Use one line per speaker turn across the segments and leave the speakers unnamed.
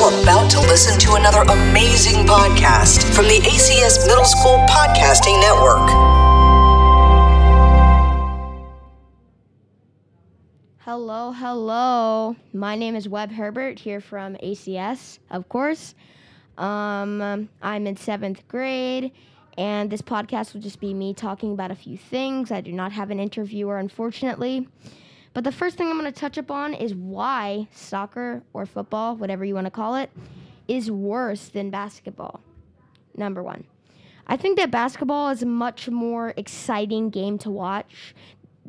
About to listen to another amazing podcast from the ACS Middle School Podcasting Network.
Hello, hello. My name is Webb Herbert here from ACS, of course. Um, I'm in seventh grade, and this podcast will just be me talking about a few things. I do not have an interviewer, unfortunately. But the first thing I'm going to touch upon is why soccer or football, whatever you want to call it, is worse than basketball. Number one. I think that basketball is a much more exciting game to watch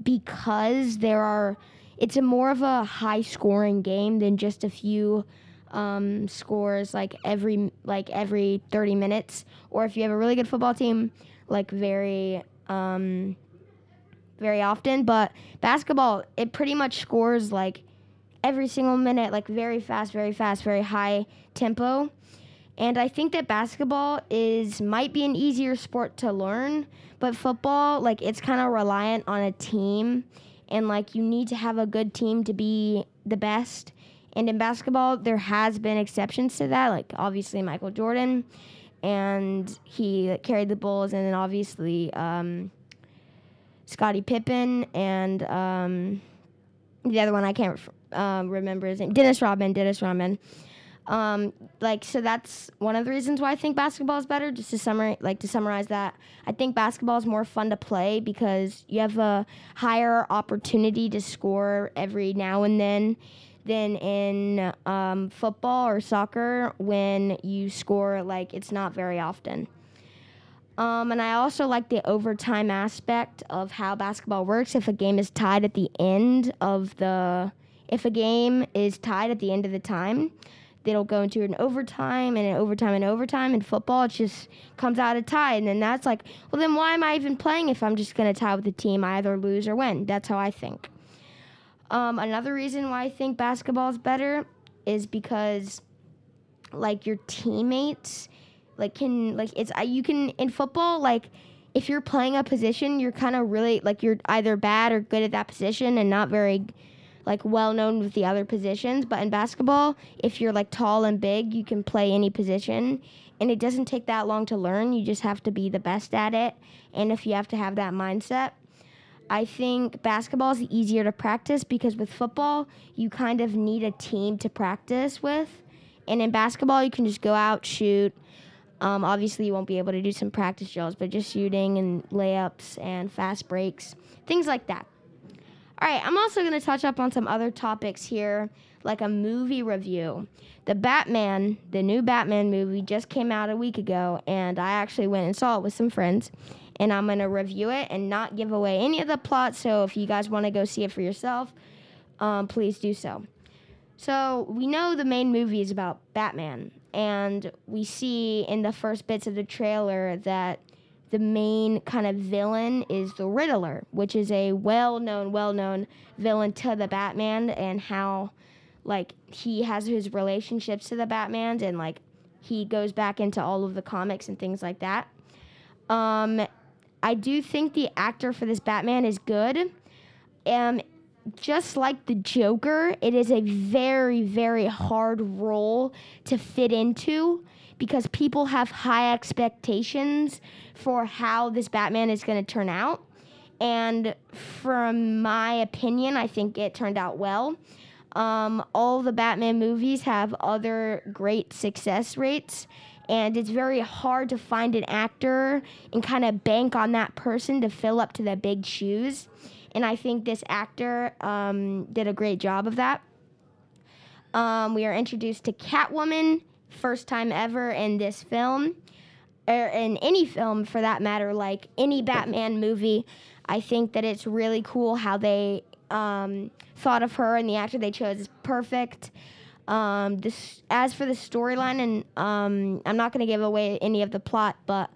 because there are it's a more of a high scoring game than just a few um, scores like every like every 30 minutes or if you have a really good football team like very um, very often but basketball it pretty much scores like every single minute like very fast very fast very high tempo and I think that basketball is might be an easier sport to learn, but football like it's kind of reliant on a team and like you need to have a good team to be the best. And in basketball, there has been exceptions to that, like obviously Michael Jordan, and he carried the Bulls, and then obviously um, Scottie Pippen, and um, the other one I can't um, remember his name, Dennis Rodman. Dennis Rodman. Um, like so that's one of the reasons why I think basketball is better. Just to summarize, like to summarize that, I think basketball is more fun to play because you have a higher opportunity to score every now and then than in um, football or soccer when you score like it's not very often. Um, and I also like the overtime aspect of how basketball works. If a game is tied at the end of the, if a game is tied at the end of the time, it'll go into an overtime and an overtime and overtime. In football, it just comes out a tie, and then that's like, well, then why am I even playing if I'm just gonna tie with the team? I either lose or win. That's how I think. Um, another reason why I think basketball is better is because, like, your teammates, like, can like it's you can in football like. If you're playing a position, you're kind of really like you're either bad or good at that position and not very like well known with the other positions. But in basketball, if you're like tall and big, you can play any position. And it doesn't take that long to learn. You just have to be the best at it. And if you have to have that mindset, I think basketball is easier to practice because with football, you kind of need a team to practice with. And in basketball, you can just go out, shoot. Um, obviously, you won't be able to do some practice drills, but just shooting and layups and fast breaks, things like that. All right, I'm also going to touch up on some other topics here, like a movie review. The Batman, the new Batman movie, just came out a week ago, and I actually went and saw it with some friends. And I'm going to review it and not give away any of the plot. So if you guys want to go see it for yourself, um, please do so. So we know the main movie is about Batman, and we see in the first bits of the trailer that the main kind of villain is the Riddler, which is a well-known, well-known villain to the Batman, and how like he has his relationships to the Batman, and like he goes back into all of the comics and things like that. Um, I do think the actor for this Batman is good. Um, just like the Joker, it is a very, very hard role to fit into because people have high expectations for how this Batman is going to turn out. And from my opinion, I think it turned out well. Um, all the Batman movies have other great success rates, and it's very hard to find an actor and kind of bank on that person to fill up to the big shoes and I think this actor um, did a great job of that. Um, we are introduced to Catwoman, first time ever in this film, or in any film for that matter, like any Batman movie. I think that it's really cool how they um, thought of her and the actor they chose is perfect. Um, this, as for the storyline, and um, I'm not to give away any of the plot, but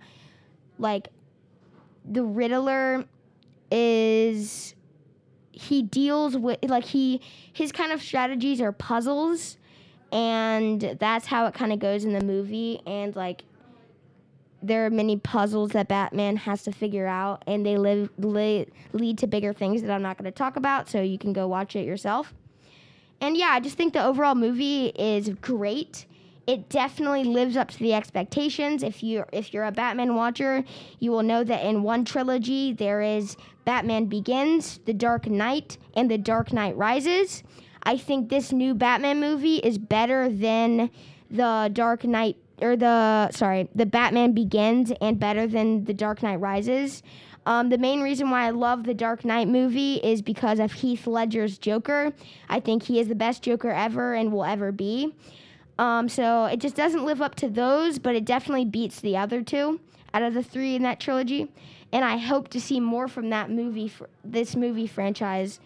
like the Riddler is he deals with like he his kind of strategies are puzzles and that's how it kind of goes in the movie and like there are many puzzles that Batman has to figure out and they live li- lead to bigger things that I'm not going to talk about so you can go watch it yourself. And yeah, I just think the overall movie is great it definitely lives up to the expectations. If you if you're a Batman watcher, you will know that in one trilogy there is Batman Begins, The Dark Knight, and The Dark Knight Rises. I think this new Batman movie is better than the Dark Knight or the sorry, the Batman Begins and better than the Dark Knight Rises. Um, the main reason why I love the Dark Knight movie is because of Heath Ledger's Joker. I think he is the best Joker ever and will ever be. Um, so it just doesn't live up to those, but it definitely beats the other two out of the three in that trilogy. And I hope to see more from that movie, fr- this movie franchise,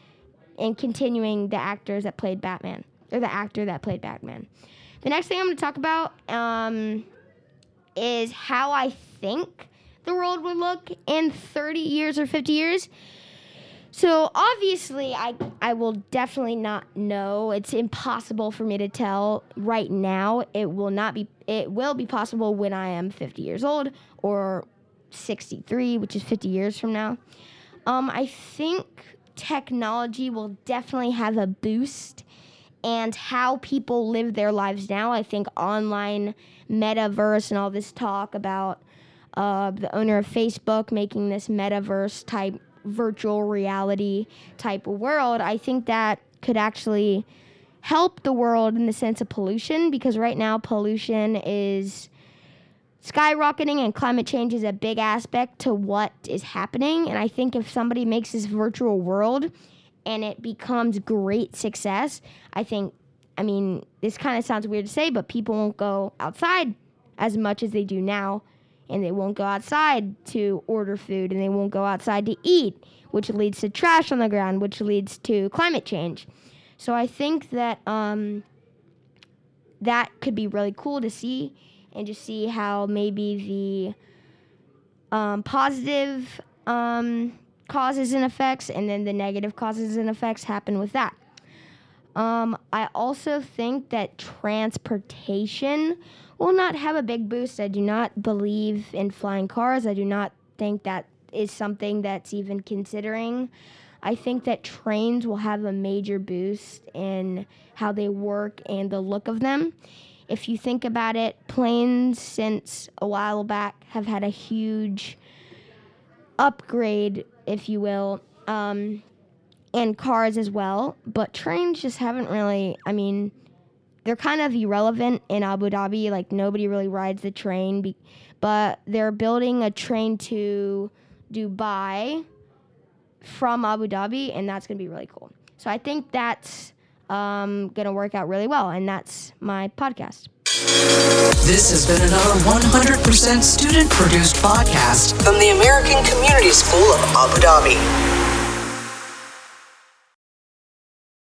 and continuing the actors that played Batman or the actor that played Batman. The next thing I'm going to talk about um, is how I think the world would look in 30 years or 50 years. So obviously, I I will definitely not know. It's impossible for me to tell right now. It will not be. It will be possible when I am 50 years old or 63, which is 50 years from now. Um, I think technology will definitely have a boost and how people live their lives now. I think online metaverse and all this talk about uh, the owner of Facebook making this metaverse type virtual reality type world, I think that could actually help the world in the sense of pollution because right now pollution is skyrocketing and climate change is a big aspect to what is happening. And I think if somebody makes this virtual world and it becomes great success, I think, I mean, this kind of sounds weird to say, but people won't go outside as much as they do now and they won't go outside to order food and they won't go outside to eat, which leads to trash on the ground, which leads to climate change. So I think that um, that could be really cool to see and just see how maybe the um, positive um, causes and effects and then the negative causes and effects happen with that. Um, I also think that transportation will not have a big boost. I do not believe in flying cars. I do not think that is something that's even considering. I think that trains will have a major boost in how they work and the look of them. If you think about it, planes since a while back have had a huge upgrade, if you will, um, and cars as well. But trains just haven't really, I mean, they're kind of irrelevant in Abu Dhabi. Like nobody really rides the train, be- but they're building a train to Dubai from Abu Dhabi, and that's gonna be really cool. So I think that's um, gonna work out really well, and that's my podcast.
This has been another 100% student produced podcast from the American Community School of Abu Dhabi.